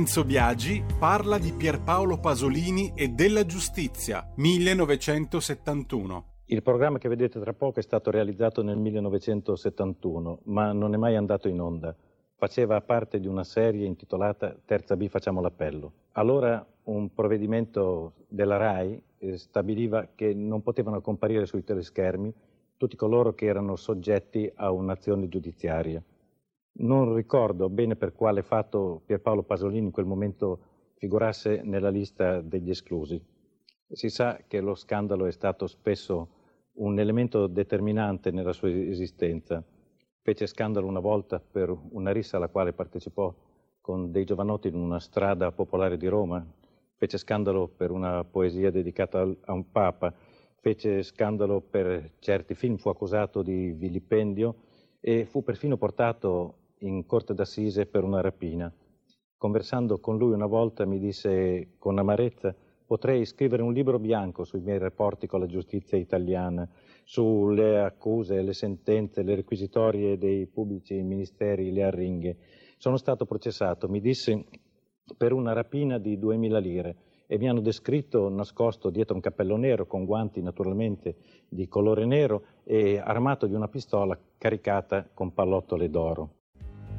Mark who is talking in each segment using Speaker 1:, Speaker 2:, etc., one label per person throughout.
Speaker 1: Enzo Biagi parla di Pierpaolo Pasolini e della giustizia, 1971.
Speaker 2: Il programma che vedete tra poco è stato realizzato nel 1971, ma non è mai andato in onda. Faceva parte di una serie intitolata Terza B facciamo l'appello. Allora un provvedimento della RAI eh, stabiliva che non potevano comparire sui teleschermi tutti coloro che erano soggetti a un'azione giudiziaria. Non ricordo bene per quale fatto Pierpaolo Pasolini in quel momento figurasse nella lista degli esclusi. Si sa che lo scandalo è stato spesso un elemento determinante nella sua esistenza. Fece scandalo una volta per una rissa alla quale partecipò con dei giovanotti in una strada popolare di Roma, fece scandalo per una poesia dedicata a un papa, fece scandalo per certi film, fu accusato di vilipendio e fu perfino portato in corte d'assise per una rapina. Conversando con lui una volta mi disse con amarezza potrei scrivere un libro bianco sui miei rapporti con la giustizia italiana, sulle accuse, le sentenze, le requisitorie dei pubblici ministeri, le arringhe. Sono stato processato, mi disse, per una rapina di 2000 lire e mi hanno descritto nascosto dietro un cappello nero, con guanti naturalmente di colore nero e armato di una pistola caricata con pallottole d'oro.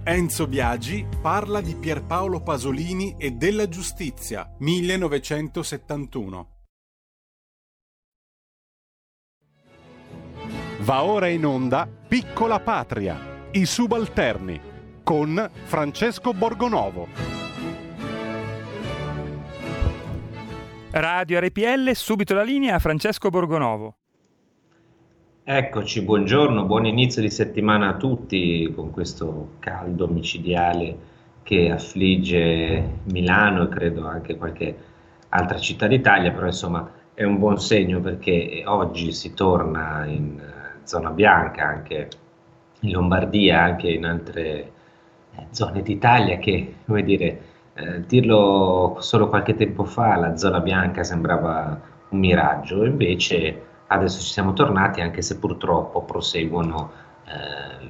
Speaker 1: Enzo Biagi parla di Pierpaolo Pasolini e della giustizia, 1971. Va ora in onda Piccola Patria, i subalterni, con Francesco Borgonovo.
Speaker 3: Radio RPL, subito la linea a Francesco Borgonovo.
Speaker 4: Eccoci, buongiorno, buon inizio di settimana a tutti con questo caldo micidiale che affligge Milano e credo anche qualche altra città d'Italia, però insomma è un buon segno perché oggi si torna in eh, zona bianca anche in Lombardia, anche in altre eh, zone d'Italia che, come dire, eh, dirlo solo qualche tempo fa, la zona bianca sembrava un miraggio, invece adesso ci siamo tornati anche se purtroppo proseguono eh,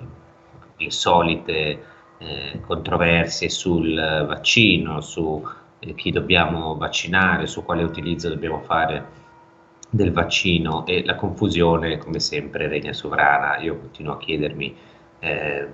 Speaker 4: le solite eh, controversie sul vaccino, su eh, chi dobbiamo vaccinare, su quale utilizzo dobbiamo fare del vaccino e la confusione come sempre regna sovrana. Io continuo a chiedermi eh,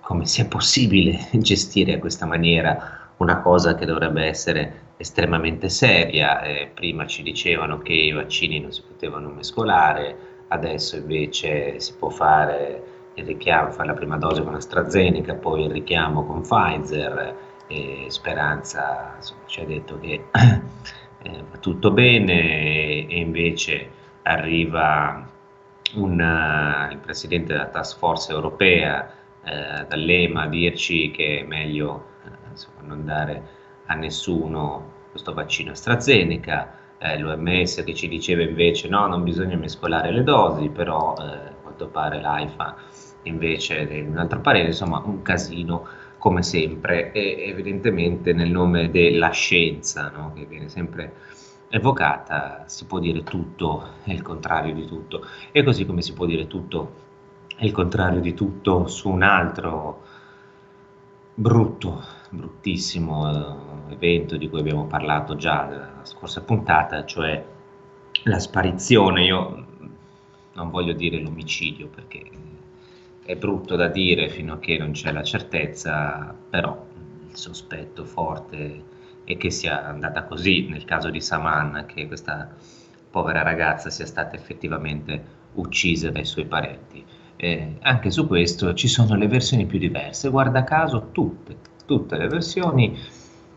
Speaker 4: come sia possibile gestire a questa maniera una cosa che dovrebbe essere estremamente seria. Eh, prima ci dicevano che i vaccini non si potevano mescolare, adesso invece si può fare il richiamo, fare la prima dose con AstraZeneca, poi il richiamo con Pfizer e Speranza insomma, ci ha detto che eh, va tutto bene e invece arriva un, il presidente della task force europea eh, dall'EMA a dirci che è meglio insomma, non dare a nessuno questo vaccino AstraZeneca, eh, l'OMS che ci diceva invece no, non bisogna mescolare le dosi, però eh, a quanto pare l'AIFA invece è un altro parere, insomma un casino come sempre. E evidentemente nel nome della scienza no, che viene sempre evocata si può dire tutto e il contrario di tutto. E così come si può dire tutto e il contrario di tutto su un altro brutto, bruttissimo eh, evento di cui abbiamo parlato già la scorsa puntata, cioè la sparizione, io non voglio dire l'omicidio perché è brutto da dire fino a che non c'è la certezza, però il sospetto forte è che sia andata così nel caso di Saman, che questa povera ragazza sia stata effettivamente uccisa dai suoi parenti eh, anche su questo ci sono le versioni più diverse, guarda caso tutte, tutte le versioni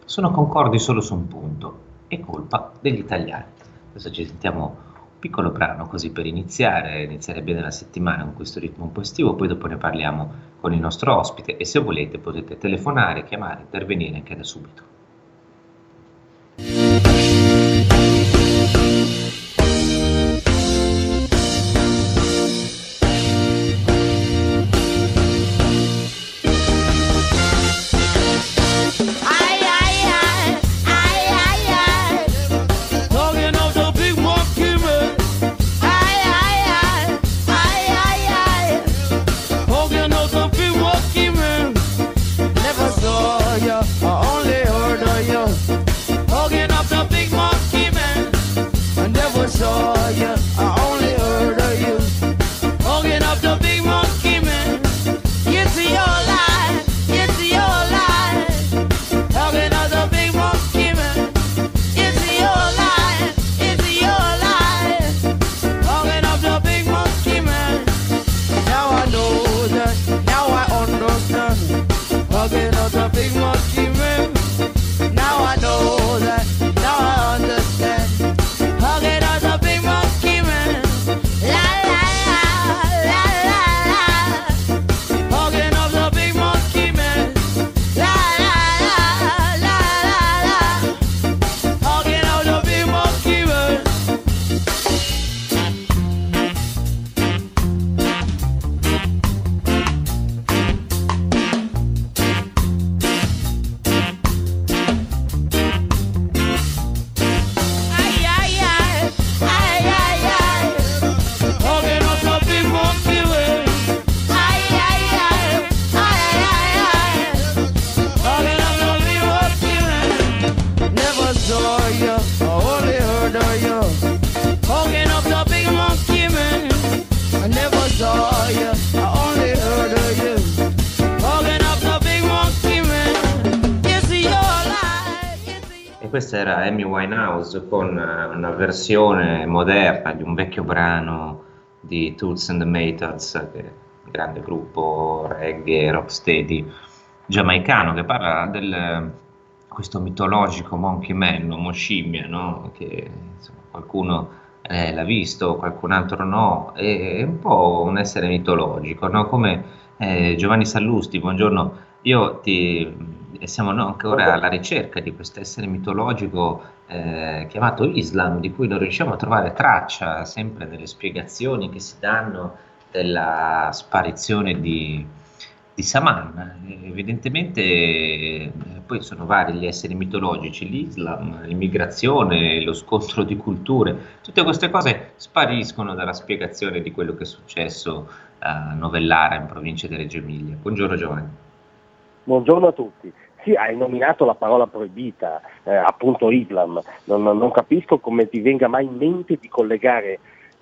Speaker 4: sono concordi solo su un punto, è colpa degli italiani. Adesso ci sentiamo un piccolo brano così per iniziare, iniziare bene la settimana con questo ritmo un po' estivo, poi dopo ne parliamo con il nostro ospite e se volete potete telefonare, chiamare, intervenire anche da subito. Questa era Amy Winehouse con eh, una versione moderna di un vecchio brano di Tools and the Methods, che è un grande gruppo reggae, rocksteady giamaicano, che parla di questo mitologico Monkey Man, uomo scimmia, no? che insomma, qualcuno eh, l'ha visto, qualcun altro no, è un po' un essere mitologico, no? come eh, Giovanni Sallusti, buongiorno, io ti e siamo no, ancora alla ricerca di questo essere mitologico eh, chiamato Islam, di cui non riusciamo a trovare traccia sempre nelle spiegazioni che si danno della sparizione di, di Saman. Evidentemente eh, poi sono vari gli esseri mitologici, l'Islam, l'immigrazione, lo scontro di culture, tutte queste cose spariscono dalla spiegazione di quello che è successo a Novellara in provincia di Reggio Emilia. Buongiorno Giovanni.
Speaker 5: Buongiorno a tutti. Sì, hai nominato la parola proibita, eh, appunto Islam. Non, non, capisco come ti venga mai in mente di collegare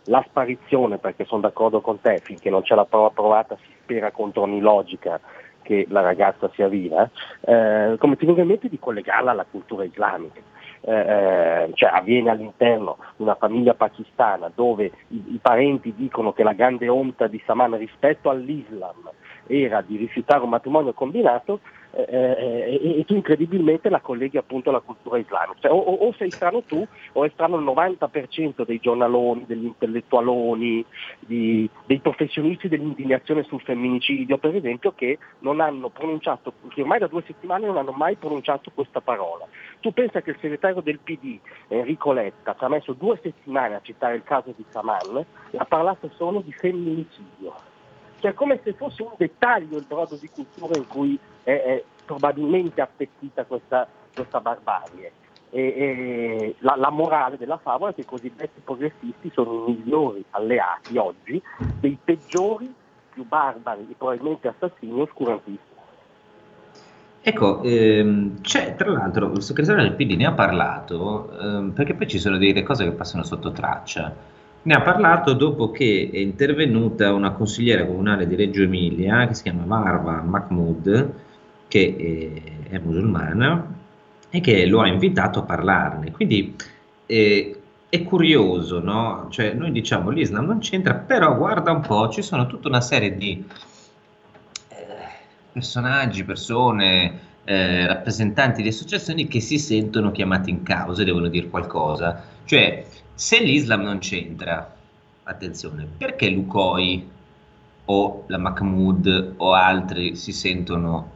Speaker 5: la sparizione, perché sono d'accordo con te, finché non c'è la prova provata si spera contro ogni logica che la ragazza sia viva, eh, come ti venga in mente di collegarla alla cultura islamica. Eh, eh cioè avviene all'interno una famiglia pakistana dove i, i, parenti dicono che la grande onta di Saman rispetto all'Islam era di rifiutare un matrimonio combinato, eh, eh, e tu incredibilmente la colleghi appunto alla cultura islamica. Cioè, o, o, sei strano tu o è strano il 90% dei giornaloni, degli intellettualoni, di, dei professionisti dell'indignazione sul femminicidio, per esempio, che non hanno pronunciato, che ormai da due settimane non hanno mai pronunciato questa parola. Tu pensa che il segretario del PD, Enrico Letta, ci ha messo due settimane a citare il caso di Saman e ha parlato solo di femminicidio cioè come se fosse un dettaglio il brodo di cultura in cui è, è probabilmente appetita questa, questa barbarie. E, e la, la, morale della favola è che i cosiddetti progressisti sono i migliori alleati oggi dei peggiori, più barbari e probabilmente assassini oscurantisti.
Speaker 4: Ecco, ehm, c'è tra l'altro il segretario del PD ne ha parlato ehm, perché poi ci sono delle cose che passano sotto traccia. Ne ha parlato dopo che è intervenuta una consigliera comunale di Reggio Emilia che si chiama Marva Mahmoud, che è, è musulmana e che lo ha invitato a parlarne. Quindi eh, è curioso, no? Cioè, noi diciamo l'Islam non c'entra, però guarda un po', ci sono tutta una serie di eh, personaggi, persone, eh, rappresentanti di associazioni che si sentono chiamati in causa e devono dire qualcosa. Cioè, se l'Islam non c'entra, attenzione, perché Lucoi o la Mahmoud o altri si sentono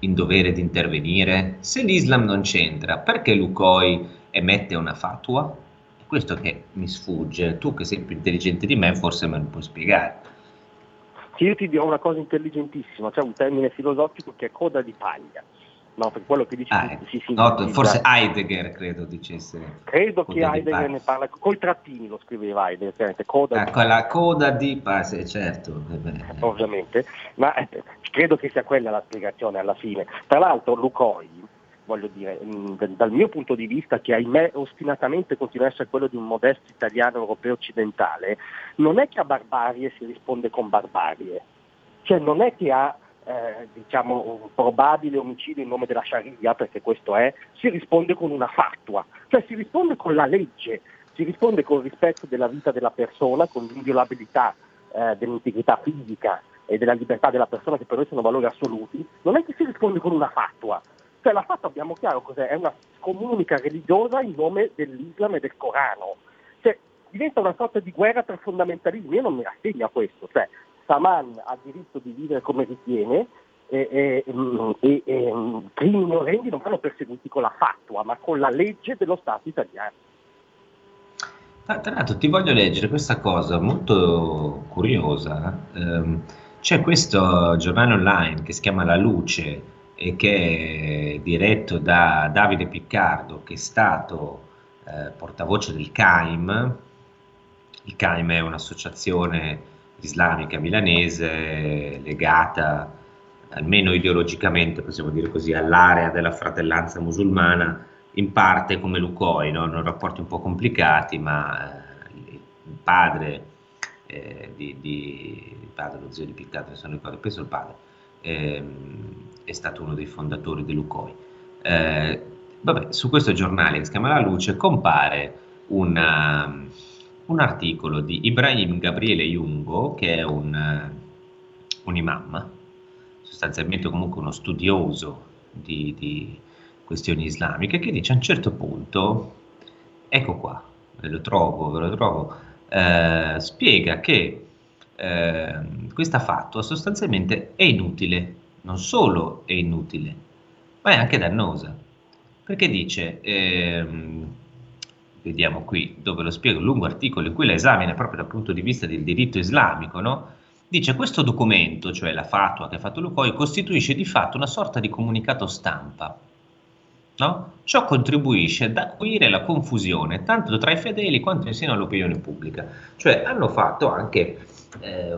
Speaker 4: in dovere di intervenire? Se l'Islam non c'entra, perché Lucoi emette una fatua? Questo che mi sfugge. Tu che sei più intelligente di me forse me lo puoi spiegare.
Speaker 5: Sì, io ti dirò una cosa intelligentissima, c'è un termine filosofico che è coda di paglia no, per quello che dici ah,
Speaker 4: si no, forse Heidegger credo dicesse.
Speaker 5: Credo che Heidegger ne parla, col trattini lo scriveva Heidegger, coda
Speaker 4: ah, con la coda di base, certo.
Speaker 5: Ovviamente, ma eh, credo che sia quella la spiegazione alla fine. Tra l'altro Lucoi, voglio dire, mh, dal mio punto di vista, che ahimè ostinatamente continua a essere quello di un modesto italiano europeo occidentale, non è che a barbarie si risponde con barbarie, cioè non è che a eh, diciamo, probabile omicidio in nome della Sharia, perché questo è, si risponde con una fatua, cioè si risponde con la legge, si risponde con il rispetto della vita della persona, con l'inviolabilità eh, dell'integrità fisica e della libertà della persona, che per noi sono valori assoluti, non è che si risponde con una fatua. Cioè la fatua abbiamo chiaro cos'è, è una comunica religiosa in nome dell'Islam e del Corano. Cioè, diventa una sorta di guerra tra fondamentalismi, io non mi rassegno a questo, cioè, Saman ha diritto di vivere come ritiene e, e, mm, e, mm, crimini orrendi non vanno perseguiti con la fatua, ma con la legge dello Stato italiano.
Speaker 4: Tra l'altro ti voglio leggere questa cosa molto curiosa. Um, c'è questo giornale online che si chiama La Luce e che è diretto da Davide Piccardo, che è stato eh, portavoce del CAIM. Il CAIM è un'associazione islamica milanese legata almeno ideologicamente, possiamo dire così, all'area della fratellanza musulmana, in parte come Lucoi, no? hanno rapporti un po' complicati, ma eh, il padre, eh, di, di, il padre, lo zio di Piccato, non ricordo, penso il padre, eh, è stato uno dei fondatori di Lucoi. Eh, Vabbè, su questo giornale che si chiama La Luce compare una, un articolo di Ibrahim Gabriele Jungo, che è un, uh, un imam, sostanzialmente comunque uno studioso di, di questioni islamiche, che dice a un certo punto, ecco qua, ve lo trovo, ve lo trovo, eh, spiega che eh, questa fatua sostanzialmente è inutile, non solo è inutile, ma è anche dannosa, perché dice, ehm, vediamo qui dove lo spiego, un lungo articolo in cui la esamina proprio dal punto di vista del diritto islamico, no? dice questo documento, cioè la fatua che ha fatto Lucoi, costituisce di fatto una sorta di comunicato stampa. No? Ciò contribuisce ad acuire la confusione tanto tra i fedeli quanto insieme all'opinione pubblica. Cioè hanno fatto anche eh,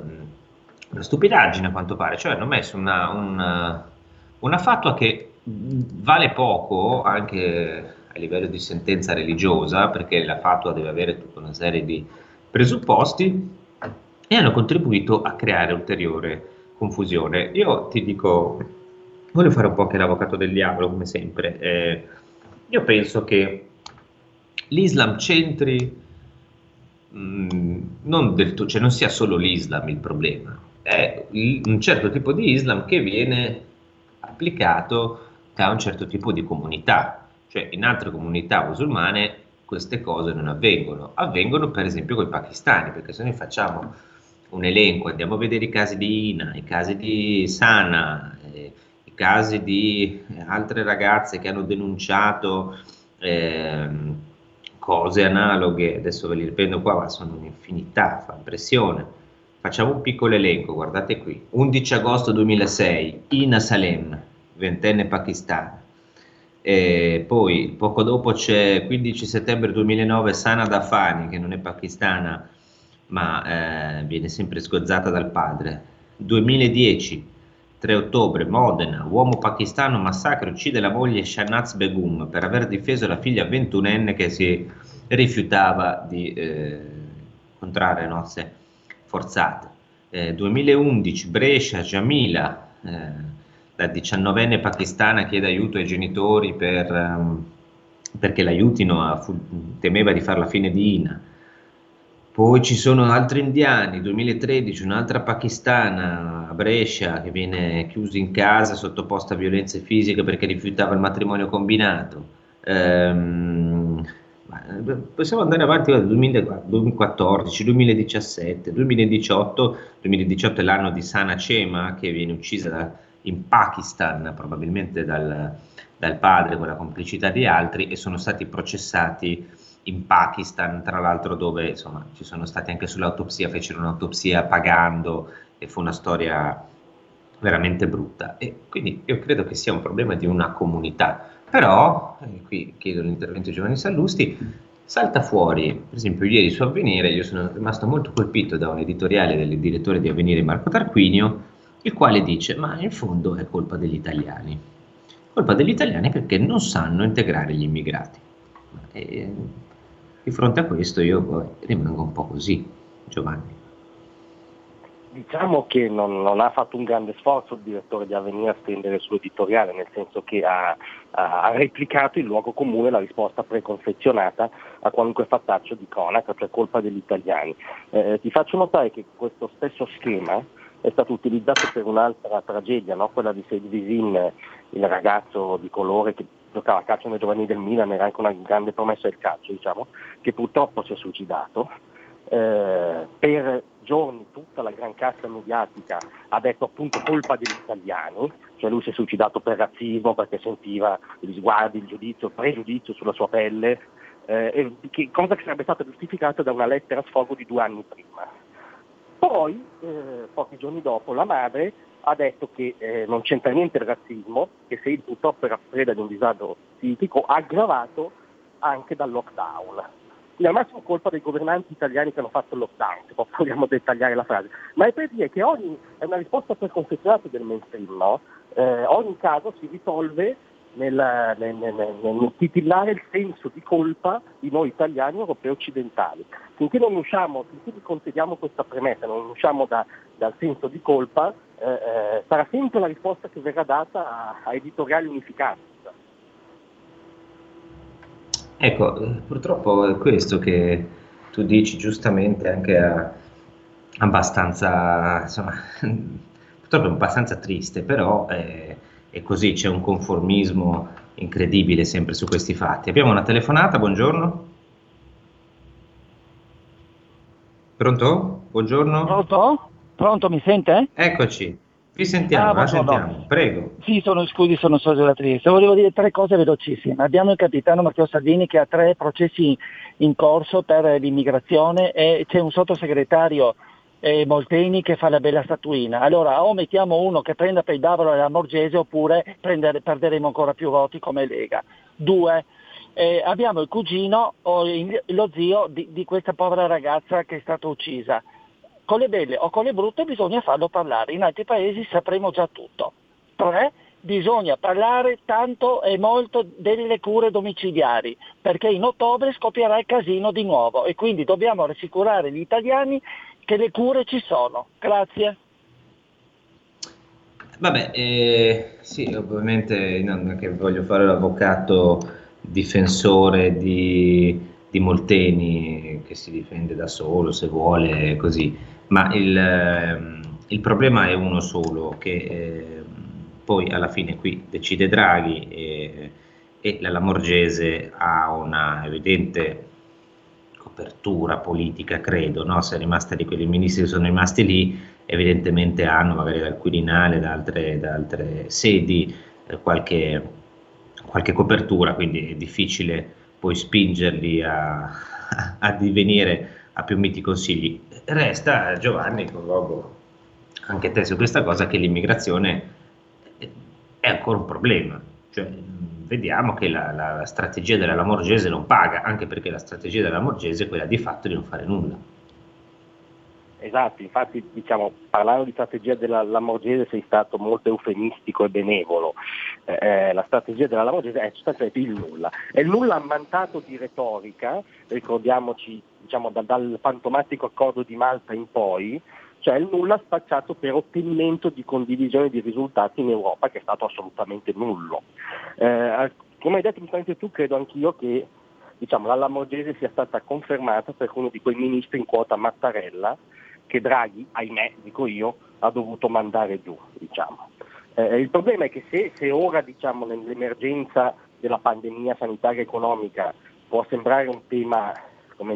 Speaker 4: una stupidaggine a quanto pare, cioè hanno messo una, una, una fatua che vale poco anche a livello di sentenza religiosa, perché la fatua deve avere tutta una serie di presupposti, e hanno contribuito a creare ulteriore confusione. Io ti dico, voglio fare un po' anche l'avvocato del diavolo, come sempre. Eh, io penso che l'Islam c'entri mh, non del cioè non sia solo l'Islam il problema, è un certo tipo di Islam che viene applicato da un certo tipo di comunità, cioè in altre comunità musulmane queste cose non avvengono, avvengono per esempio con i pakistani, perché se noi facciamo un elenco, andiamo a vedere i casi di Ina, i casi di Sana, eh, i casi di altre ragazze che hanno denunciato eh, cose analoghe, adesso ve li riprendo qua, ma sono un'infinità, fa impressione. Facciamo un piccolo elenco, guardate qui. 11 agosto 2006, Ina Salem, ventenne pakistana. E poi poco dopo c'è 15 settembre 2009 Sana Dafani, che non è pakistana, ma eh, viene sempre sgozzata dal padre. 2010, 3 ottobre, Modena, uomo pakistano massacra e uccide la moglie Shanaz Begum per aver difeso la figlia ventunenne che si rifiutava di eh, contrarre nozze forzate. Eh, 2011, Brescia, Jamila, eh, la diciannovenne pakistana chiede aiuto ai genitori per, um, perché l'aiutino, a, temeva di fare la fine di Ina. Poi ci sono altri indiani, 2013, un'altra pakistana a Brescia che viene chiusa in casa sottoposta a violenze fisiche perché rifiutava il matrimonio combinato. Ehm, possiamo andare avanti dal 2014, 2017, 2018, 2018 è l'anno di Sana Chema che viene uccisa da, in Pakistan probabilmente dal, dal padre con la complicità di altri e sono stati processati in Pakistan, tra l'altro dove insomma, ci sono stati anche sull'autopsia, fecero un'autopsia pagando e fu una storia veramente brutta. E quindi io credo che sia un problema di una comunità. Però, eh, qui chiedo l'intervento di Giovanni Sallusti, salta fuori, per esempio ieri su Avvenire, io sono rimasto molto colpito da un editoriale del direttore di Avvenire Marco Tarquinio, il quale dice, ma in fondo è colpa degli italiani. Colpa degli italiani perché non sanno integrare gli immigrati. E di fronte a questo io poi rimango un po' così, Giovanni.
Speaker 5: Diciamo che non, non, ha fatto un grande sforzo il direttore di Avvenire a stendere il suo editoriale, nel senso che ha, ha replicato in luogo comune la risposta preconfezionata a qualunque fattaccio di cronaca, cioè colpa degli italiani. Eh, ti faccio notare che questo stesso schema è stato utilizzato per un'altra tragedia, no? quella di Seyd Visin, il ragazzo di colore che giocava a calcio nei giovanili del Milan, era anche una grande promessa del calcio, diciamo, che purtroppo si è suicidato. Eh, per giorni tutta la gran cassa mediatica ha detto appunto colpa degli italiani, cioè lui si è suicidato per razzismo perché sentiva gli sguardi, il giudizio, il pregiudizio sulla sua pelle, eh, che, cosa che sarebbe stata giustificata da una lettera a sfogo di due anni prima. Poi, eh, pochi giorni dopo, la madre ha detto che eh, non c'entra niente il razzismo, che se purtroppo era preda di un disagio psichico, aggravato anche dal lockdown. Quindi al massimo colpa dei governanti italiani che hanno fatto il lockdown, se vogliamo dettagliare la frase. Ma è per dire che ogni, è una risposta preconfezionata del mainstream, no? eh, ogni caso si risolve nel, nel, nel, nel, titillare il senso di colpa di noi italiani, europei occidentali. Finché non usciamo, finché vi concediamo questa premessa, non usciamo da, dal senso di colpa, eh, eh, sarà sempre la risposta che verrà data a, a editoriali unificati.
Speaker 4: Ecco, purtroppo è questo che tu dici giustamente anche a, abbastanza, insomma, purtroppo è abbastanza triste, però è, è così, c'è un conformismo incredibile sempre su questi fatti. Abbiamo una telefonata, buongiorno. Pronto? Buongiorno.
Speaker 6: Pronto? Pronto, mi sente?
Speaker 4: Eccoci, vi sentiamo,
Speaker 6: Ah,
Speaker 4: la sentiamo, prego.
Speaker 6: Sì, sono, scusi, sono socio della Trieste. Volevo dire tre cose velocissime. Abbiamo il capitano Matteo Salvini che ha tre processi in corso per l'immigrazione e c'è un sottosegretario eh, Molteni che fa la bella statuina. Allora o mettiamo uno che prenda per il Davolo e la Morgese oppure prendere- perderemo ancora più voti come Lega. Due, eh, abbiamo il cugino o il- lo zio di, di questa povera ragazza che è stata uccisa. Con le belle o con le brutte bisogna farlo parlare, in altri paesi sapremo già tutto. Tre, bisogna parlare tanto e molto delle cure domiciliari, perché in ottobre scoppierà il casino di nuovo e quindi dobbiamo rassicurare gli italiani che le cure ci sono. Grazie.
Speaker 4: Vabbè, eh, sì, ovviamente non è che voglio fare l'avvocato difensore di, di Molteni che si difende da solo se vuole così, ma il, ehm, il problema è uno solo, che ehm, poi alla fine qui decide Draghi e, e la Lamorgese ha una evidente copertura politica, credo, no? se è rimasta di quei ministri che sono rimasti lì, evidentemente hanno magari dal Quirinale, da altre, da altre sedi, eh, qualche, qualche copertura, quindi è difficile poi spingerli a, a divenire a più miti consigli. Resta Giovanni, colloco anche te su questa cosa, che l'immigrazione è ancora un problema. Cioè, vediamo che la, la strategia della Lamorgese non paga, anche perché la strategia della Lamorgese è quella di fatto di non fare nulla.
Speaker 5: Esatto, infatti diciamo, parlando di strategia della Lamorgese sei stato molto eufemistico e benevolo. Eh, eh, la strategia della Lamorgese è sostanzialmente il nulla. È il nulla ammantato di retorica, ricordiamoci diciamo, da- dal fantomatico accordo di Malta in poi, cioè il nulla spacciato per ottenimento di condivisione di risultati in Europa che è stato assolutamente nullo. Eh, come hai detto giustamente tu, credo anch'io che diciamo, la Lamorgese sia stata confermata per uno di quei ministri in quota Mattarella che Draghi, ahimè, dico io, ha dovuto mandare giù. Diciamo. Eh, il problema è che se, se ora diciamo, nell'emergenza della pandemia sanitaria e economica può sembrare un tema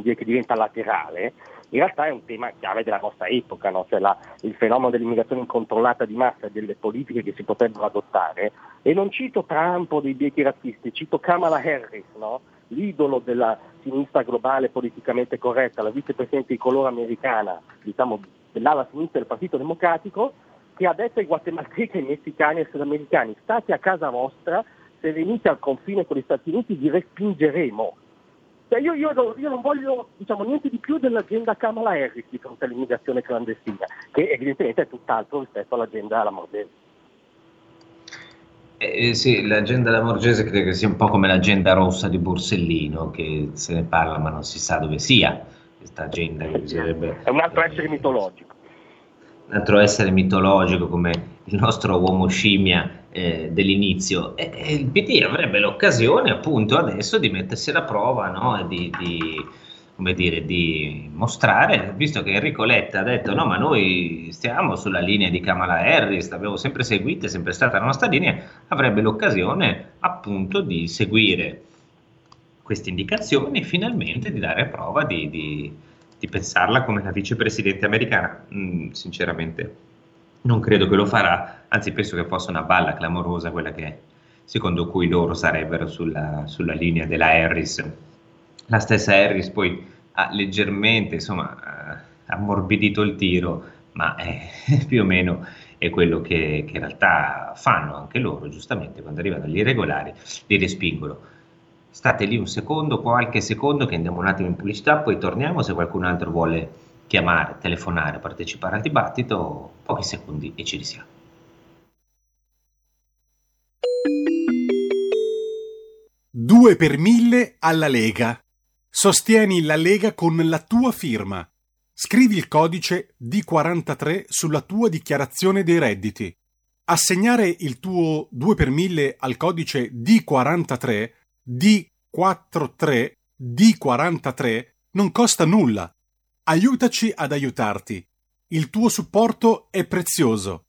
Speaker 5: dire, che diventa laterale, in realtà è un tema chiave della nostra epoca, no? cioè la- il fenomeno dell'immigrazione incontrollata di massa e delle politiche che si potrebbero adottare. E non cito Trump o dei biechi razzisti, cito Kamala Harris, no? l'idolo della sinistra globale politicamente corretta, la vicepresidente di colore americana, diciamo dell'ala sinistra del Partito Democratico, che ha detto ai guatemaltechi, ai messicani e ai sudamericani, state a casa vostra, se venite al confine con gli Stati Uniti vi respingeremo. Cioè io, io non- io non voglio diciamo, niente di più dell'agenda Kamala Harris di fronte all'immigrazione clandestina, che evidentemente è tutt'altro rispetto all'agenda alla Mordese.
Speaker 4: Eh, sì, l'agenda Lamorgese credo che sia un po' come l'agenda rossa di Borsellino, che se ne parla ma non si sa dove sia questa agenda che bisognerebbe...
Speaker 5: È un altro
Speaker 4: eh,
Speaker 5: essere mitologico.
Speaker 4: un altro essere mitologico come il nostro uomo scimmia eh, dell'inizio. E, e il PD avrebbe l'occasione appunto adesso di mettersi alla prova no? di, di, come dire, di mostrare, visto che Enrico Letta ha detto no ma noi stiamo sulla linea di Kamala Harris, l'abbiamo sempre seguita, è sempre stata la nostra linea, avrebbe l'occasione appunto di seguire queste indicazioni e finalmente di dare prova di, di- di pensarla come la vicepresidente americana. Mm, sinceramente non credo che lo farà, anzi penso che fosse una balla clamorosa quella che secondo cui loro sarebbero sulla, sulla linea della Harris. La stessa Harris poi ha leggermente insomma, ammorbidito il tiro, ma è, più o meno è quello che, che in realtà fanno anche loro, giustamente, quando arrivano gli irregolari li respingono. State lì un secondo, qualche secondo che andiamo un attimo in pubblicità, poi torniamo se qualcun altro vuole chiamare, telefonare, partecipare al dibattito, pochi secondi e ci risiamo.
Speaker 1: Due per mille alla Lega. Sostieni la Lega con la tua firma. Scrivi il codice D43 sulla tua dichiarazione dei redditi. Assegnare il tuo 2 per 1000 al codice D43, 43 D43 non costa nulla. Aiutaci ad aiutarti. Il tuo supporto è prezioso.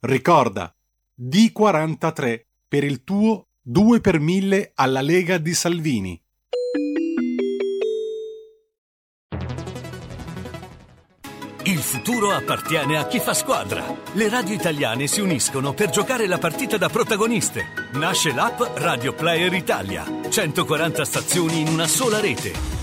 Speaker 1: Ricorda, D43 per il tuo 2 per 1000 alla Lega di Salvini.
Speaker 7: Il futuro appartiene a chi fa squadra. Le radio italiane si uniscono per giocare la partita da protagoniste. Nasce l'app Radio Player Italia. 140 stazioni in una sola rete.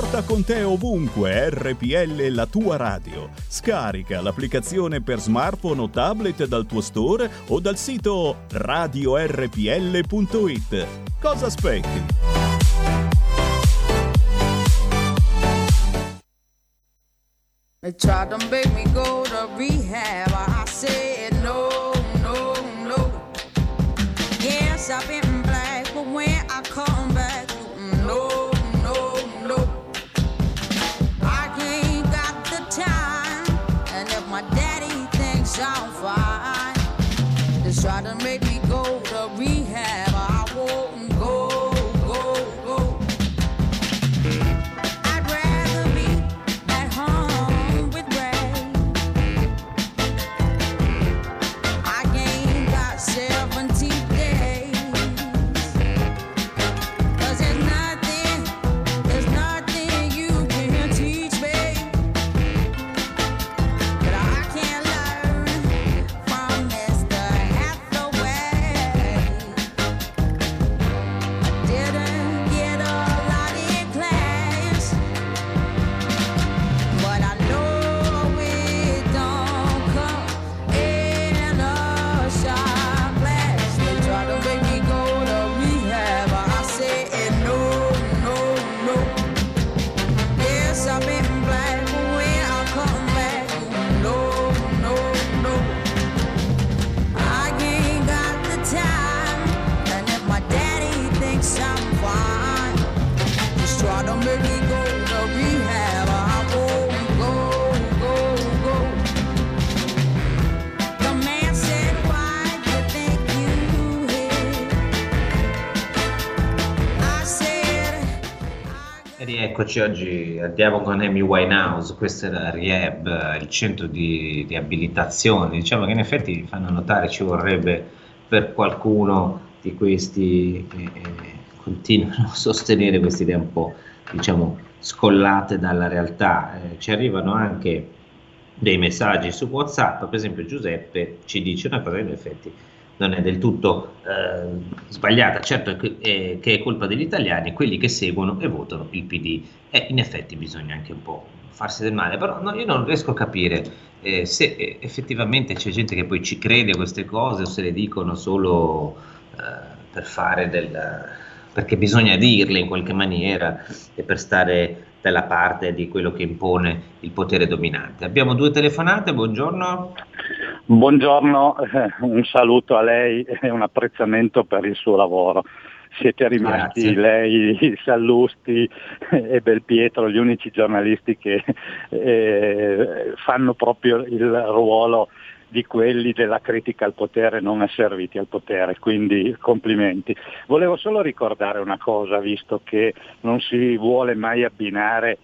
Speaker 8: Porta con te ovunque RPL la tua radio. Scarica l'applicazione per smartphone o tablet dal tuo store o dal sito radiorpl.it. Cosa aspetti?
Speaker 9: They tried to make me go to rehab. I said no, no, no. Yes, I've been black, but when I come back, no, they try to make me go to rehab.
Speaker 4: E rieccoci oggi, andiamo con Amy Winehouse, questo era Rehab, il centro di riabilitazione, diciamo che in effetti fanno notare ci vorrebbe per qualcuno di questi che eh, continuano a sostenere queste idee un po' diciamo scollate dalla realtà. Eh, ci arrivano anche dei messaggi su WhatsApp, per esempio Giuseppe ci dice una cosa in effetti non è del tutto eh, sbagliata, certo è che, è colpa degli italiani, quelli che seguono e votano il PD e in effetti bisogna anche un po' farsi del male, però no, io non riesco a capire eh, se eh, effettivamente c'è gente che poi ci crede a queste cose o se le dicono solo eh, per fare del... perché bisogna dirle in qualche maniera e per stare dalla parte di quello che impone il potere dominante. Abbiamo due telefonate, buongiorno.
Speaker 10: Buongiorno, eh, un saluto a lei e un apprezzamento per il suo lavoro. Siete rimasti
Speaker 4: Grazie.
Speaker 10: lei, Sallusti e Belpietro gli unici giornalisti che eh, fanno proprio il ruolo di quelli della critica al potere non asserviti al potere, quindi complimenti. Volevo solo ricordare una cosa, visto che non si vuole mai abbinare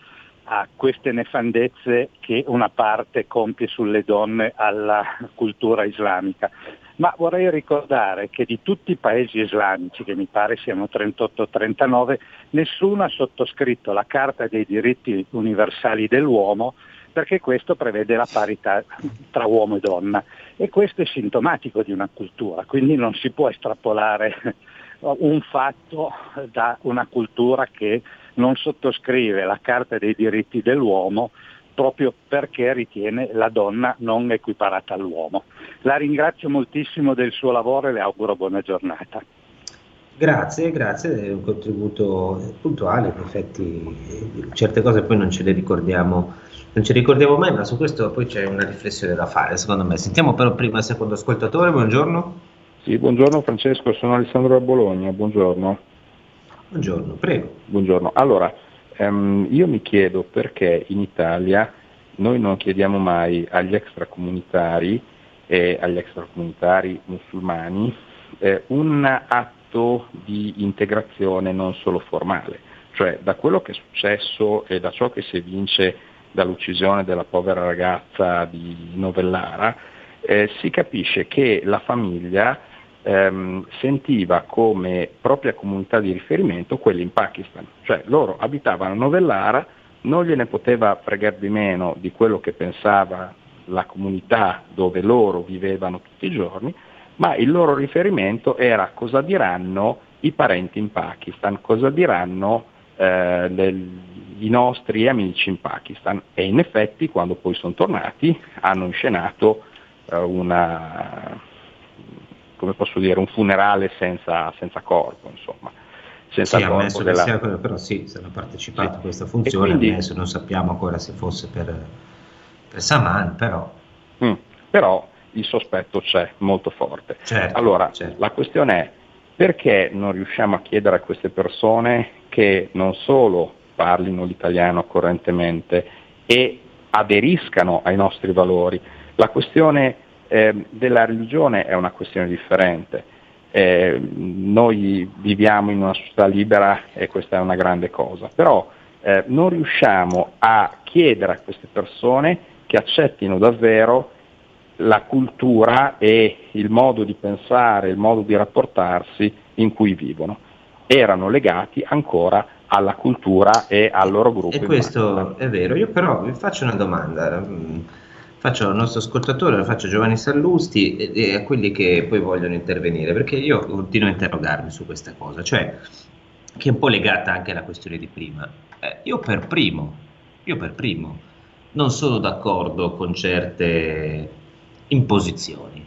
Speaker 10: a queste nefandezze che una parte compie sulle donne alla cultura islamica. Ma vorrei ricordare che di tutti i paesi islamici, che mi pare siano 38-39, nessuno ha sottoscritto la Carta dei diritti universali dell'uomo perché questo prevede la parità tra uomo e donna e questo è sintomatico di una cultura, quindi non si può estrapolare un fatto da una cultura che non sottoscrive la Carta dei diritti dell'uomo proprio perché ritiene la donna non equiparata all'uomo. La ringrazio moltissimo del suo lavoro e le auguro buona giornata.
Speaker 4: Grazie, grazie, è un contributo puntuale, in effetti certe cose poi non ce le ricordiamo, non le ricordiamo mai, ma su questo poi c'è una riflessione da fare, secondo me. Sentiamo però prima il secondo ascoltatore, buongiorno.
Speaker 11: Sì, buongiorno Francesco, sono Alessandro da Bologna, buongiorno.
Speaker 4: Buongiorno, prego.
Speaker 11: Buongiorno. Allora, ehm, io mi chiedo perché in Italia noi non chiediamo mai agli extracomunitari e agli extracomunitari musulmani eh, un atto di integrazione non solo formale, cioè da quello che è successo e da ciò che si evince dall'uccisione della povera ragazza di Novellara, eh, si capisce che la famiglia ehm, sentiva come propria comunità di riferimento quella in Pakistan, cioè loro abitavano a Novellara, non gliene poteva fregare di meno di quello che pensava la comunità dove loro vivevano tutti i giorni, ma il loro riferimento era cosa diranno i parenti in Pakistan, cosa diranno eh, le, i nostri amici in Pakistan e in effetti quando poi sono tornati hanno inscenato eh, una, come posso dire, un funerale senza, senza corpo, insomma. Senza
Speaker 4: Sì,
Speaker 11: corpo della-
Speaker 4: sia però sì, hanno partecipato
Speaker 11: Sì.
Speaker 4: a questa funzione,
Speaker 11: quindi-
Speaker 4: adesso non sappiamo ancora se fosse per, per Saman, però
Speaker 11: Mm, però il sospetto c'è molto forte.
Speaker 4: Certo,
Speaker 11: allora,
Speaker 4: certo.
Speaker 11: la questione è perché non riusciamo a chiedere a queste persone che non solo parlino l'italiano correntemente e aderiscano ai nostri valori. La questione eh, della religione è una questione differente. Eh, noi viviamo in una società libera e questa è una grande cosa, però eh, non riusciamo a chiedere a queste persone che accettino davvero la cultura e il modo di pensare, il modo di rapportarsi in cui vivono. Erano legati ancora alla cultura e al loro gruppo.
Speaker 4: E questo è vero, io però vi faccio una domanda, mm, faccio al nostro ascoltatore, la faccio a Giovanni Sallusti e, e a quelli che poi vogliono intervenire, perché io continuo a interrogarmi su questa cosa, cioè che è un po' legata anche alla questione di prima. Eh, io per primo, io per primo, non sono d'accordo con certe imposizioni,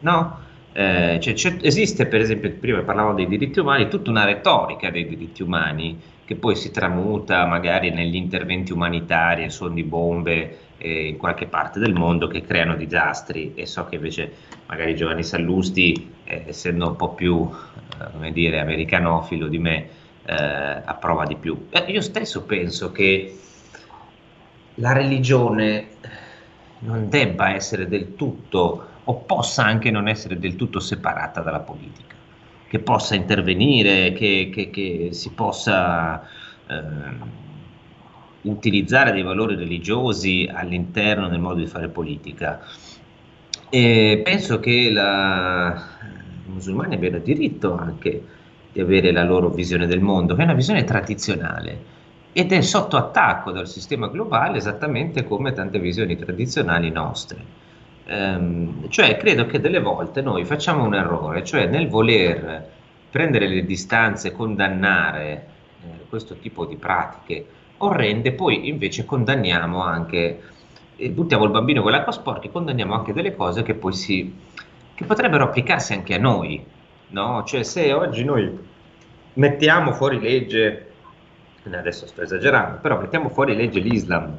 Speaker 4: no? Eh, cioè, esiste per esempio, prima parlavamo dei diritti umani, tutta una retorica dei diritti umani che poi si tramuta magari negli interventi umanitari suoni di bombe eh, in qualche parte del mondo che creano disastri e so che invece magari Giovanni Sallusti, eh, essendo un po' più, eh, come dire, americanofilo di me, eh, approva di più. Eh, io stesso penso che la religione non debba essere del tutto o possa anche non essere del tutto separata dalla politica, che possa intervenire, che, che- che si possa ehm, utilizzare dei valori religiosi all'interno del modo di fare politica. E penso che la- i musulmani abbiano diritto anche di avere la loro visione del mondo, che è una visione tradizionale ed è sotto attacco dal sistema globale esattamente come tante visioni tradizionali nostre. Ehm, cioè, credo che delle volte noi facciamo un errore, cioè nel voler prendere le distanze, condannare eh, questo tipo di pratiche orrende, poi invece condanniamo anche, eh, buttiamo il bambino con l'acqua sporca condanniamo anche delle cose che poi si, che potrebbero applicarsi anche a noi, no? Cioè, se oggi noi mettiamo fuori legge, adesso sto esagerando, però mettiamo fuori legge l'Islam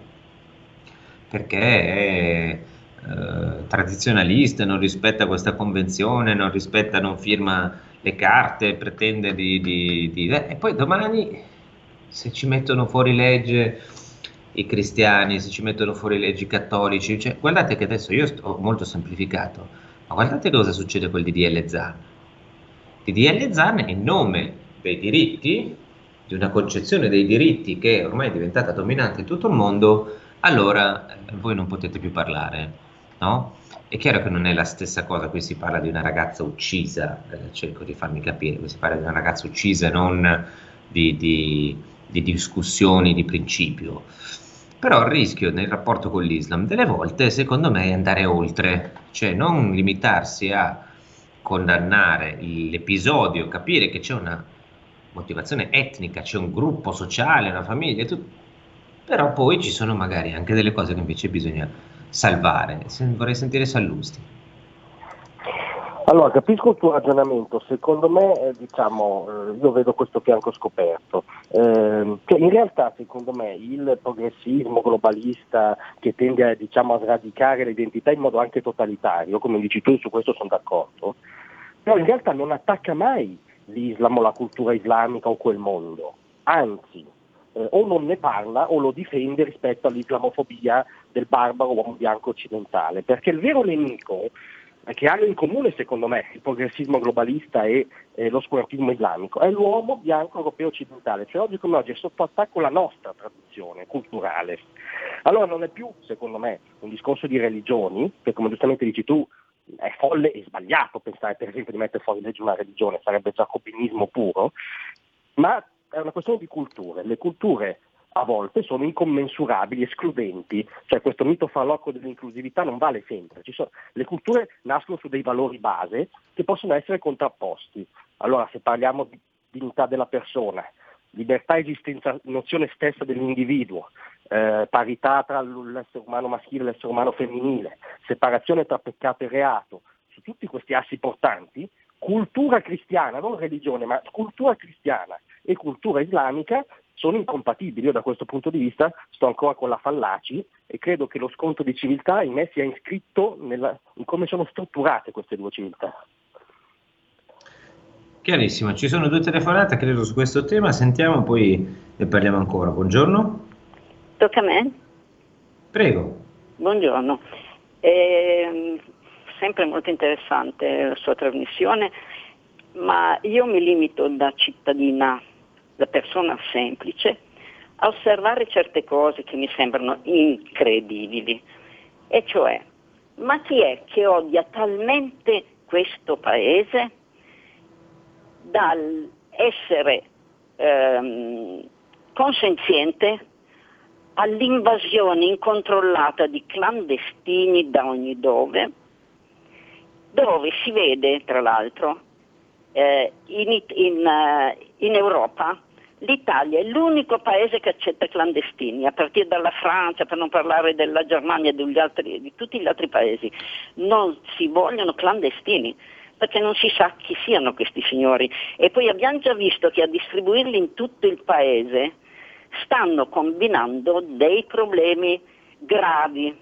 Speaker 4: perché è eh, tradizionalista, non rispetta questa convenzione, non rispetta, non firma le carte, pretende di... di- di- eh, e poi domani se ci mettono fuori legge i cristiani, se ci mettono fuori leggi i cattolici, cioè, guardate che adesso io sto molto semplificato, ma guardate cosa succede col DDL Zan. DDL Zan in nome dei diritti, di una concezione dei diritti che ormai è diventata dominante in tutto il mondo, allora eh, voi non potete più parlare, no? È chiaro che non è la stessa cosa, qui si parla di una ragazza uccisa, eh, cerco di farmi capire, qui si parla di una ragazza uccisa, non di, di- di discussioni di principio. Però il rischio nel rapporto con l'Islam delle volte, secondo me, è andare oltre, cioè non limitarsi a condannare l'episodio, capire che c'è una motivazione etnica, c'è un gruppo sociale, una famiglia, tut- però poi ci sono magari anche delle cose che invece bisogna salvare. Vorrei sentire Sallusti.
Speaker 5: Allora, capisco il tuo ragionamento, secondo me eh, diciamo, eh, io vedo questo fianco scoperto, Ehm, che in realtà secondo me il progressismo globalista che tende diciamo, a sradicare l'identità in modo anche totalitario, come dici tu, su questo sono d'accordo, però in realtà non attacca mai l'Islam o la cultura islamica o quel mondo, anzi eh, o non ne parla o lo difende rispetto all'islamofobia del barbaro uomo bianco occidentale, perché il vero nemico che hanno in comune secondo me il progressismo globalista e eh, lo squartismo islamico è l'uomo bianco europeo occidentale, cioè oggi come oggi è sotto attacco la nostra tradizione culturale. Allora non è più secondo me un discorso di religioni, che come giustamente dici tu è folle e sbagliato pensare per esempio di mettere fuori legge una religione, sarebbe giacobinismo puro, ma è una questione di culture. Le culture a volte sono incommensurabili, escludenti, cioè questo mito farlocco dell'inclusività non vale sempre. Sono, le culture nascono su dei valori base che possono essere contrapposti. Allora se parliamo di dignità della persona, libertà esistenza, nozione stessa dell'individuo, eh, parità tra l'essere umano maschile e l'essere umano femminile, separazione tra peccato e reato, su tutti questi assi portanti, cultura cristiana, non religione, ma cultura cristiana e cultura islamica sono incompatibili. Io da questo punto di vista sto ancora con la Fallaci e credo che lo sconto di civiltà in me sia iscritto nella, in come sono strutturate queste due civiltà.
Speaker 4: Chiarissimo, ci sono due telefonate credo su questo tema, sentiamo poi ne parliamo ancora. Buongiorno.
Speaker 12: Tocca a me?
Speaker 4: Prego.
Speaker 12: Buongiorno. Ehm, sempre molto interessante la sua trasmissione, ma io mi limito da cittadina, da persona semplice, a osservare certe cose che mi sembrano incredibili. E cioè, ma chi è che odia talmente questo paese dal essere ehm, consenziente all'invasione incontrollata di clandestini da ogni dove, dove si vede tra l'altro eh, in, in, eh, in Europa l'Italia è l'unico paese che accetta clandestini, a partire dalla Francia, per non parlare della Germania e di tutti gli altri paesi. Non si vogliono clandestini perché non si sa chi siano questi signori. E poi abbiamo già visto che a distribuirli in tutto il paese stanno combinando dei problemi gravi.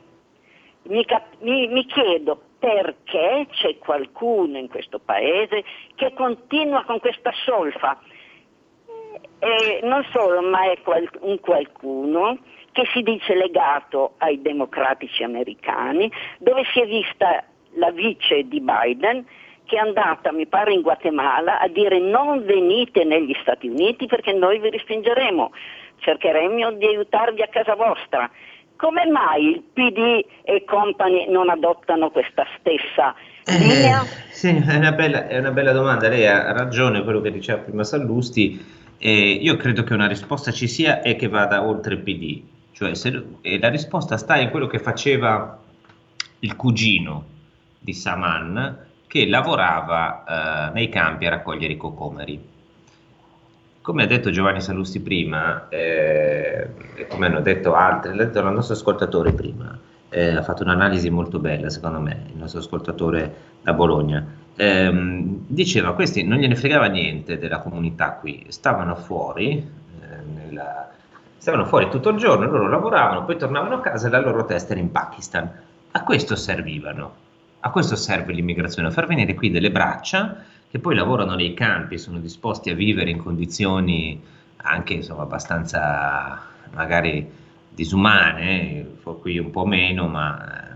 Speaker 12: Mi, cap- mi, mi chiedo perché c'è qualcuno in questo paese che continua con questa solfa. E non solo, ma è qual- un qualcuno che si dice legato ai democratici americani, dove si è vista la vice di Biden che è andata, mi pare, in Guatemala a dire non venite negli Stati Uniti perché noi vi respingeremo, cercheremo di aiutarvi a casa vostra. Come mai il PD e compagni non adottano questa stessa linea?
Speaker 4: Eh, sì, è una, bella, è una bella domanda, lei ha ragione quello che diceva prima Sallusti, eh, io credo che una risposta ci sia e che vada oltre il PD, cioè se, e la risposta sta in quello che faceva il cugino di Saman che lavorava eh, nei campi a raccogliere i cocomeri. Come ha detto Giovanni Salusti prima, eh, e come hanno detto altri, l'ha detto il nostro ascoltatore prima, eh, ha fatto un'analisi molto bella secondo me, il nostro ascoltatore da Bologna, ehm, diceva questi non gliene fregava niente della comunità qui, stavano fuori, eh, nella, stavano fuori tutto il giorno, loro lavoravano, poi tornavano a casa e la loro testa era in Pakistan. A questo servivano, a questo serve l'immigrazione, far venire qui delle braccia che poi lavorano nei campi, sono disposti a vivere in condizioni anche insomma, abbastanza magari disumane, qui un po' meno, ma eh,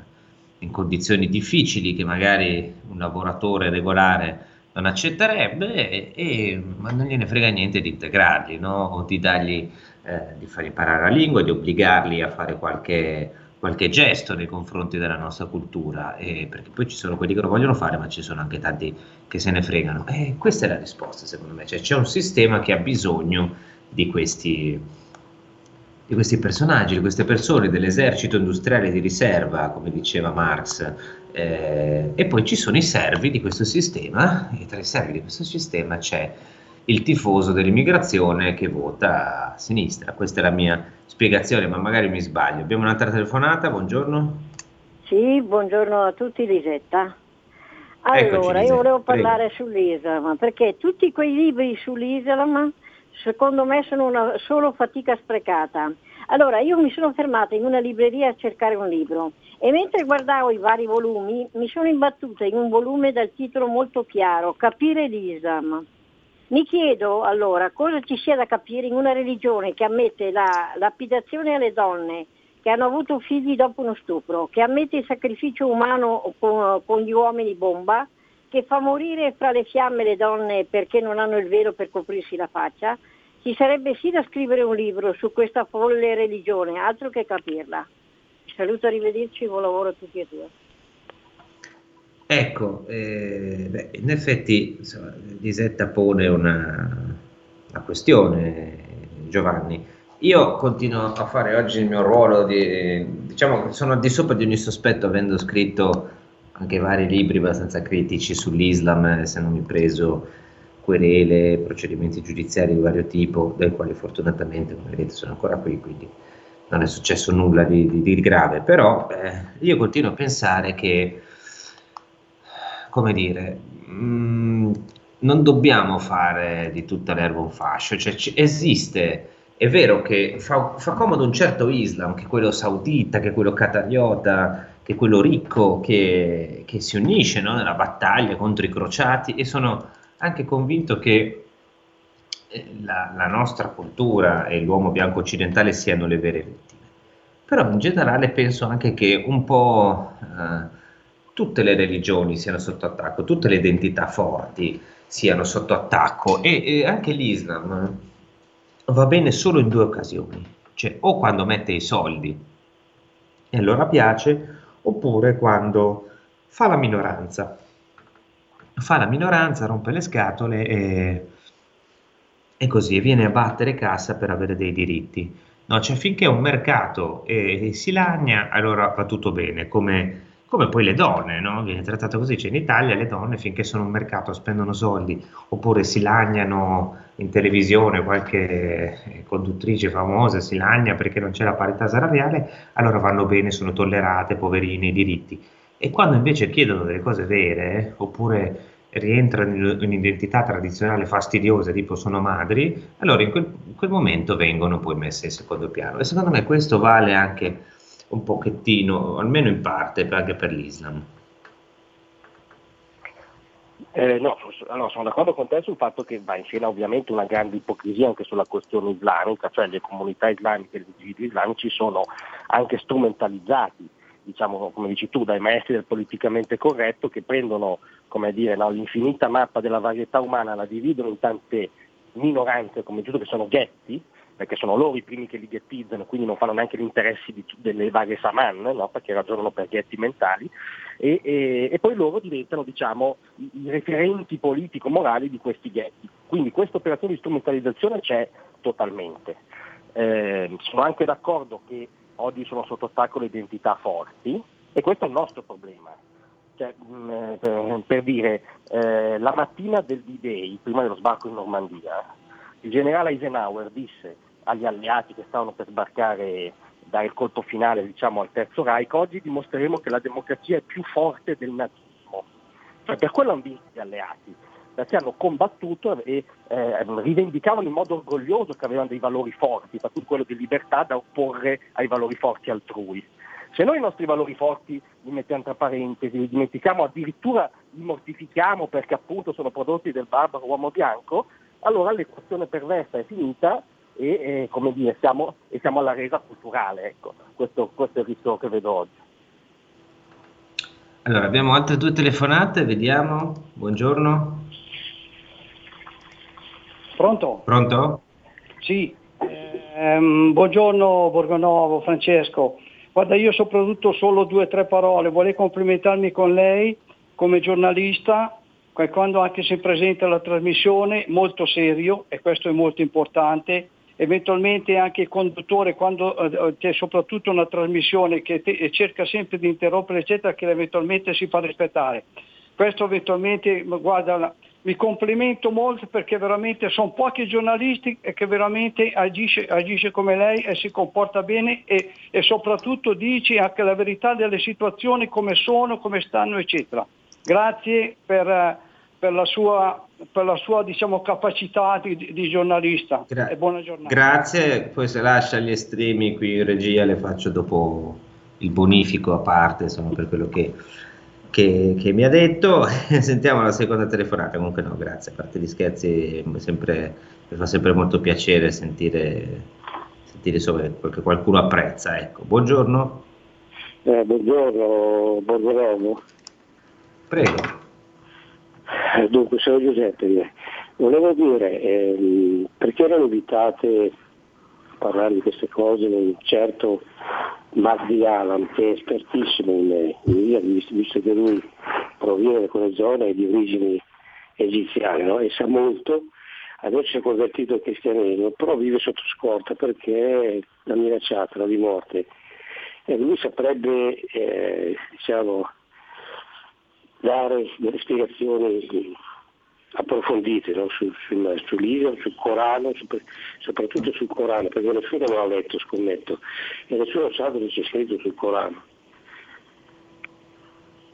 Speaker 4: in condizioni difficili che magari un lavoratore regolare non accetterebbe e, e ma non gliene frega niente di integrarli no? o di dargli eh, di far imparare la lingua, di obbligarli a fare qualche qualche gesto nei confronti della nostra cultura, eh, perché poi ci sono quelli che lo vogliono fare, ma ci sono anche tanti che se ne fregano. E questa è la risposta, secondo me, cioè, c'è un sistema che ha bisogno di questi, di questi personaggi, di queste persone, dell'esercito industriale di riserva, come diceva Marx, eh, e poi ci sono i servi di questo sistema, e tra i servi di questo sistema c'è il tifoso dell'immigrazione che vota a sinistra. Questa è la mia spiegazione, ma magari mi sbaglio. Abbiamo un'altra telefonata, buongiorno.
Speaker 13: Sì, buongiorno a tutti Lisetta. Allora,
Speaker 4: Eccoci,
Speaker 13: io volevo parlare sull'Islam, perché tutti quei libri sull'Islam secondo me sono una solo fatica sprecata. Allora, io mi sono fermata in una libreria a cercare un libro e mentre guardavo i vari volumi mi sono imbattuta in un volume dal titolo molto chiaro, Capire l'Islam. Mi chiedo allora cosa ci sia da capire in una religione che ammette la lapidazione alle donne che hanno avuto figli dopo uno stupro, che ammette il sacrificio umano con, con gli uomini bomba, che fa morire fra le fiamme le donne perché non hanno il velo per coprirsi la faccia, ci sarebbe sì da scrivere un libro su questa folle religione, altro che capirla. Saluto, arrivederci, buon lavoro a tutti e due.
Speaker 4: Ecco, eh, beh, in effetti insomma, Lisetta pone una, una questione, Giovanni. Io continuo a fare oggi il mio ruolo di, diciamo che sono al di sopra di ogni sospetto avendo scritto anche vari libri abbastanza critici sull'Islam, essendomi preso querele, procedimenti giudiziari di vario tipo, del quale fortunatamente, come vedete, sono ancora qui, quindi non è successo nulla di, di- di grave, però eh, io continuo a pensare che, come dire, mm, non dobbiamo fare di tutta l'erba un fascio, cioè ci- esiste, è vero che fa, fa comodo un certo Islam, che quello saudita, che quello qatariota, che quello ricco, che, che si unisce no, nella battaglia contro i crociati e sono anche convinto che eh, la, la nostra cultura e l'uomo bianco occidentale siano le vere vittime. Però in generale penso anche che un po' eh, tutte le religioni siano sotto attacco, tutte le identità forti siano sotto attacco e, e anche l'Islam va bene solo in due occasioni, cioè o quando mette i soldi e allora piace, oppure quando fa la minoranza. Fa la minoranza, rompe le scatole e, e così e viene a battere cassa per avere dei diritti. No, cioè finché un mercato eh, si lagna, allora va tutto bene, come, come poi le donne, no? Viene trattato così, cioè in Italia le donne finché sono un mercato spendono soldi oppure si lagnano in televisione, qualche eh, conduttrice famosa si lagna perché non c'è la parità salariale, allora vanno bene, sono tollerate, poverine, i diritti. E quando invece chiedono delle cose vere, oppure rientrano in un'identità tradizionale fastidiosa, tipo sono madri, allora in quel, in quel momento vengono poi messe in secondo piano. E secondo me questo vale anche un pochettino, almeno in parte, anche per l'Islam.
Speaker 5: Eh, no, allora, sono d'accordo con te sul fatto che va in scena ovviamente una grande ipocrisia anche sulla questione islamica, cioè le comunità islamiche e gli individui islamici sono anche strumentalizzati, diciamo come dici tu, dai maestri del politicamente corretto che prendono dire, no, l'infinita mappa della varietà umana, la dividono in tante minoranze, come dici tu, che sono ghetti, perché sono loro i primi che li ghettizzano, quindi non fanno neanche gli interessi di- delle varie saman, no? perché ragionano per ghetti mentali, e, e- e poi loro diventano diciamo, i, referenti politico-morali di questi ghetti. Quindi questa operazione di strumentalizzazione c'è totalmente. Eh, sono anche d'accordo che oggi sono sotto attacco le identità forti e questo è il nostro problema. Cioè, mh, eh, per, per dire, eh, la mattina del D-Day, prima dello sbarco in Normandia, il generale Eisenhower disse agli alleati che stavano per sbarcare, dare il colpo finale diciamo, al Terzo Reich, oggi dimostreremo che la democrazia è più forte del nazismo. Cioè, per quello hanno vinto gli alleati, perché hanno combattuto e eh, rivendicavano in modo orgoglioso che avevano dei valori forti, cui quello di libertà da opporre ai valori forti altrui. Se noi i nostri valori forti li mettiamo tra parentesi, li dimentichiamo, addirittura li mortifichiamo perché appunto sono prodotti del barbaro uomo bianco, allora l'equazione perversa è finita e, eh, come dire, siamo, e siamo alla resa culturale. Ecco. Questo, questo è il rischio che vedo oggi.
Speaker 4: Allora, abbiamo altre due telefonate, vediamo. Buongiorno.
Speaker 14: Pronto?
Speaker 4: Pronto?
Speaker 14: Sì, ehm, buongiorno Borgonovo, Francesco. Guarda, io soprattutto solo due o tre parole. Vorrei complimentarmi con lei come giornalista, quando anche si presenta la trasmissione, molto serio, e questo è molto importante. Eventualmente anche il conduttore, quando eh, c'è soprattutto una trasmissione che te- cerca sempre di interrompere, eccetera, che eventualmente si fa rispettare. Questo eventualmente, guarda, mi complimento molto perché veramente sono pochi giornalisti e che veramente agisce, agisce come lei e si comporta bene e, e soprattutto dice anche la verità delle situazioni come sono, come stanno, eccetera. Grazie per, per la sua, per la sua diciamo, capacità di, di giornalista
Speaker 4: Gra-
Speaker 14: e buona giornata.
Speaker 4: Grazie, poi se lascia gli estremi qui in regia le faccio dopo il bonifico a parte, insomma, per quello che, che- che mi ha detto. Sentiamo la seconda telefonata, comunque no, grazie, a parte gli scherzi, mi sempre- mi fa sempre molto piacere sentire, sentire insomma, che qualcuno apprezza. Ecco, buongiorno,
Speaker 5: Eh, buongiorno, Borgolomo.
Speaker 4: prego.
Speaker 5: Eh, Dunque, sono Giuseppe. Volevo dire, ehm, perché erano invitate a parlare di queste cose un certo Magdi Alam, che è espertissimo in, in visto, che lui proviene da quelle zone di origini egiziane no? e sa molto, adesso si è convertito al cristianesimo, però vive sotto scorta perché l'ha minacciata la di morte. E lui saprebbe, eh, diciamo, dare delle spiegazioni approfondite no? sul, sul, sull'Islam, sul Corano, sopra- soprattutto sul Corano, perché nessuno l'ha letto, scommetto, e nessuno sa cosa c'è scritto sul Corano.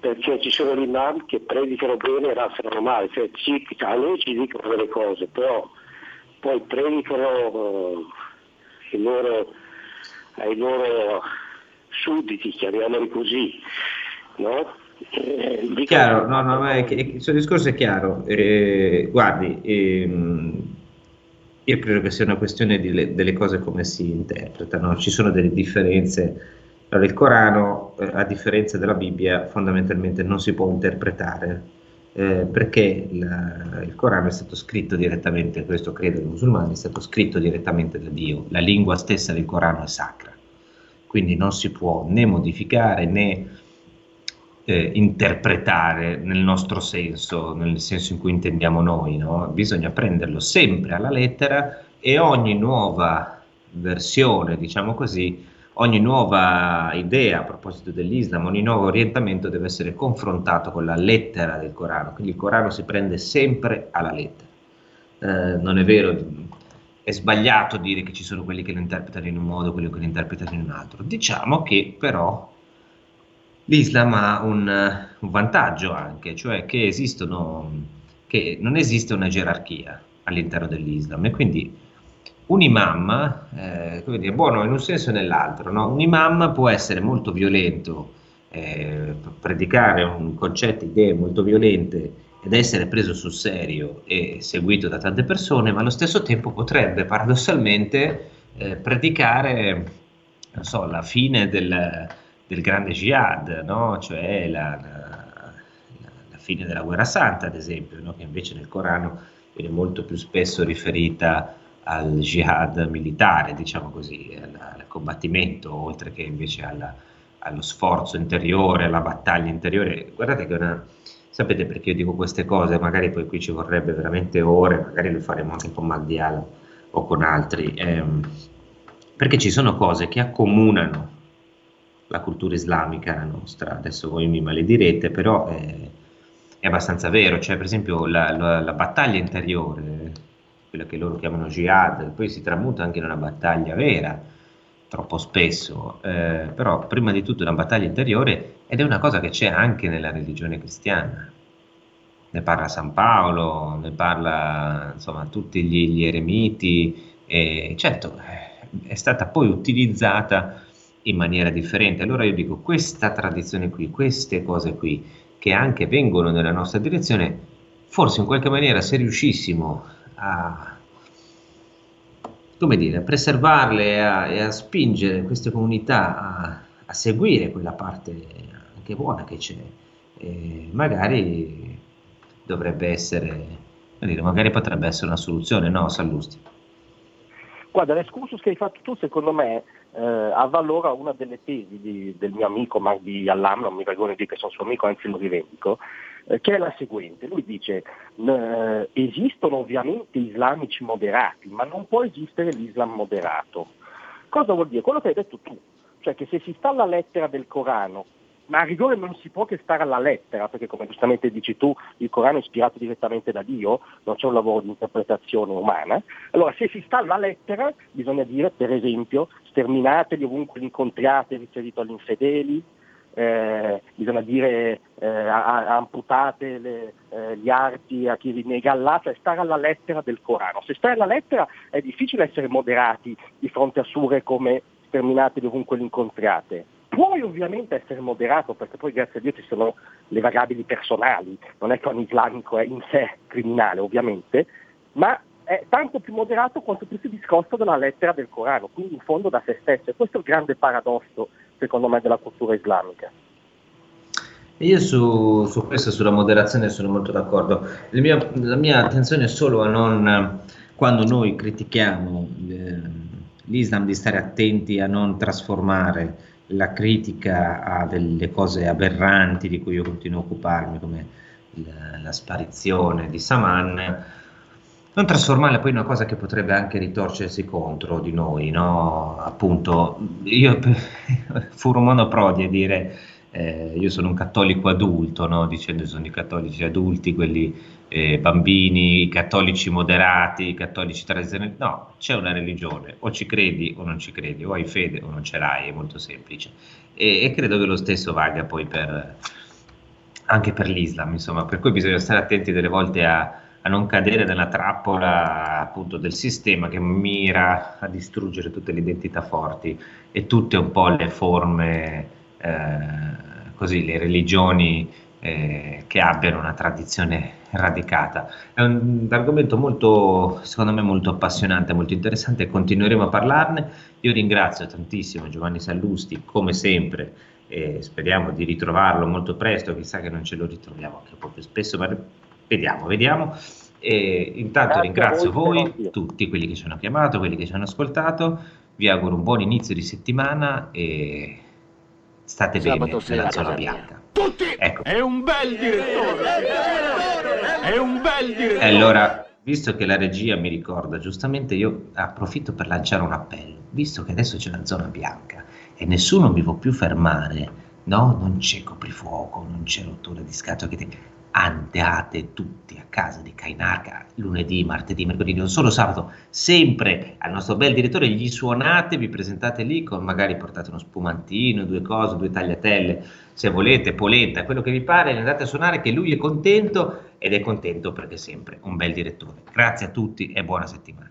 Speaker 5: Perché ci sono gli imam che predicano bene e razionano male, cioè ci, a noi ci dicono delle cose, però poi predicano eh, loro- ai loro sudditi, chiamiamoli così, no? Eh,
Speaker 4: Chiaro, no, no, ma è il suo discorso è chiaro. Eh, guardi, ehm, io credo che sia una questione di le- delle cose come si interpretano. Ci sono delle differenze. Allora, il Corano, eh, a differenza della Bibbia, fondamentalmente non si può interpretare eh, perché la- il Corano è stato scritto direttamente, questo credono i musulmani, è stato scritto direttamente da Dio. La lingua stessa del Corano è sacra, quindi non si può né modificare né eh, interpretare nel nostro senso, nel senso in cui intendiamo noi, no? bisogna prenderlo sempre alla lettera e ogni nuova versione, diciamo così, ogni nuova idea a proposito dell'Islam, ogni nuovo orientamento deve essere confrontato con la lettera del Corano, quindi il Corano si prende sempre alla lettera. Eh, non è vero, è sbagliato dire che ci sono quelli che lo interpretano in un modo, quelli che lo interpretano in un altro. Diciamo che però l'Islam ha un, eh, un vantaggio anche, cioè che esistono, che non esiste una gerarchia all'interno dell'Islam e quindi un imam, eh, come dire, buono in un senso e nell'altro, no? un imam può essere molto violento, eh, predicare un concetto, idee molto violente ed essere preso sul serio e seguito da tante persone, ma allo stesso tempo potrebbe paradossalmente eh, predicare, so, la fine del, del grande jihad, no? cioè la, la- la fine della guerra santa, ad esempio, no? che invece nel Corano viene molto più spesso riferita al jihad militare, diciamo così, al, al combattimento, oltre che invece alla- allo sforzo interiore, alla battaglia interiore. Guardate che una... Sapete perché io dico queste cose? Magari poi qui ci vorrebbe veramente ore, magari lo faremo anche con Magdiala o con altri, ehm, perché ci sono cose che accomunano la cultura islamica la nostra. Adesso voi mi maledirete, però eh, è abbastanza vero. Cioè, per esempio, la, la- la battaglia interiore, quella che loro chiamano jihad, poi si tramuta anche in una battaglia vera, troppo spesso. eh, però, prima di tutto, è una battaglia interiore ed è una cosa che c'è anche nella religione cristiana. Ne parla San Paolo, ne parla insomma tutti gli, gli eremiti, e certo eh, è stata poi utilizzata in maniera differente. Allora io dico, questa tradizione qui, queste cose qui, che anche vengono nella nostra direzione, forse in qualche maniera se riuscissimo a, come dire, a preservarle e a, e a spingere queste comunità a, a seguire quella parte anche buona che c'è, eh, magari dovrebbe essere, magari potrebbe essere una soluzione, no, Sallusti?
Speaker 5: Guarda, l'escursus che hai fatto tu, secondo me, eh, avvalora una delle tesi di- del mio amico Magdi Allam, non mi vergogno di dire che sono suo amico, anzi lo rivendico, eh, che è la seguente. Lui dice, eh, esistono ovviamente islamici moderati, ma non può esistere l'Islam moderato. Cosa vuol dire? Quello che hai detto tu, cioè che se si sta alla lettera del Corano, ma a rigore non si può che stare alla lettera, perché come giustamente dici tu, il Corano è ispirato direttamente da Dio, non c'è un lavoro di interpretazione umana. Allora, se si sta alla lettera, bisogna dire, per esempio, sterminateli ovunque li incontriate, riferito agli infedeli, eh, bisogna dire eh, amputate le- eh, gli arti a chi rinnega Allah, cioè stare alla lettera del Corano. Se stai alla lettera è difficile essere moderati di fronte a sure come sterminate dovunque le incontrate. Puoi ovviamente essere moderato perché poi grazie a Dio ci sono le variabili personali, non è che ogni islamico è in sé criminale ovviamente, ma è tanto più moderato quanto più si discosta dalla lettera del Corano, quindi in fondo da se stesso. E questo è il grande paradosso, secondo me, della cultura islamica.
Speaker 4: Io su, su questo, sulla moderazione, sono molto d'accordo. Mio- la mia attenzione è solo a non, quando noi critichiamo eh, l'Islam, di stare attenti a non trasformare la critica a delle cose aberranti di cui io continuo a occuparmi, come la, la sparizione di Saman, non trasformarla poi in una cosa che potrebbe anche ritorcersi contro di noi, no? Appunto, io furo monoprodi a dire eh, io sono un cattolico adulto, no? dicendo sono i cattolici adulti, quelli eh, bambini, cattolici moderati, cattolici tradizionali. No, c'è una religione, o ci credi o non ci credi, o hai fede o non ce l'hai, è molto semplice. E, e credo che lo stesso valga poi per, anche per l'Islam, insomma, per cui bisogna stare attenti delle volte a, a non cadere nella trappola appunto del sistema che mira a distruggere tutte le identità forti e tutte un po' le forme, eh, così, le religioni eh, che abbiano una tradizione radicata. È un argomento molto, secondo me, molto appassionante, molto interessante e continueremo a parlarne. Io ringrazio tantissimo Giovanni Sallusti, come sempre, e speriamo di ritrovarlo molto presto, chissà che non ce lo ritroviamo anche più spesso, ma vediamo, vediamo. E intanto
Speaker 5: Grazie
Speaker 4: ringrazio
Speaker 5: voi,
Speaker 4: voi, tutti quelli che ci hanno chiamato, quelli che ci hanno ascoltato, vi auguro un buon inizio di settimana e state bene nella zona bianca. Ecco.
Speaker 15: È un bel direttore! È un bel
Speaker 4: E
Speaker 15: direttore!
Speaker 4: allora, visto che la regia mi ricorda giustamente, io approfitto per lanciare un appello, visto che adesso c'è la zona bianca e nessuno mi può più fermare, no? Non c'è coprifuoco, non c'è rottura di scatole, che te- andate tutti a casa di Kainarca lunedì, martedì, mercoledì, non solo sabato, sempre al nostro bel direttore, gli suonate, vi presentate lì, con magari portate uno spumantino, due cose, due tagliatelle, se volete, polenta, quello che vi pare, andate a suonare che lui è contento ed è contento perché è sempre un bel direttore. Grazie a tutti e buona settimana.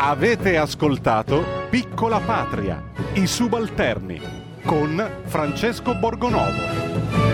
Speaker 1: Avete ascoltato Piccola Patria, i subalterni, con Francesco Borgonovo.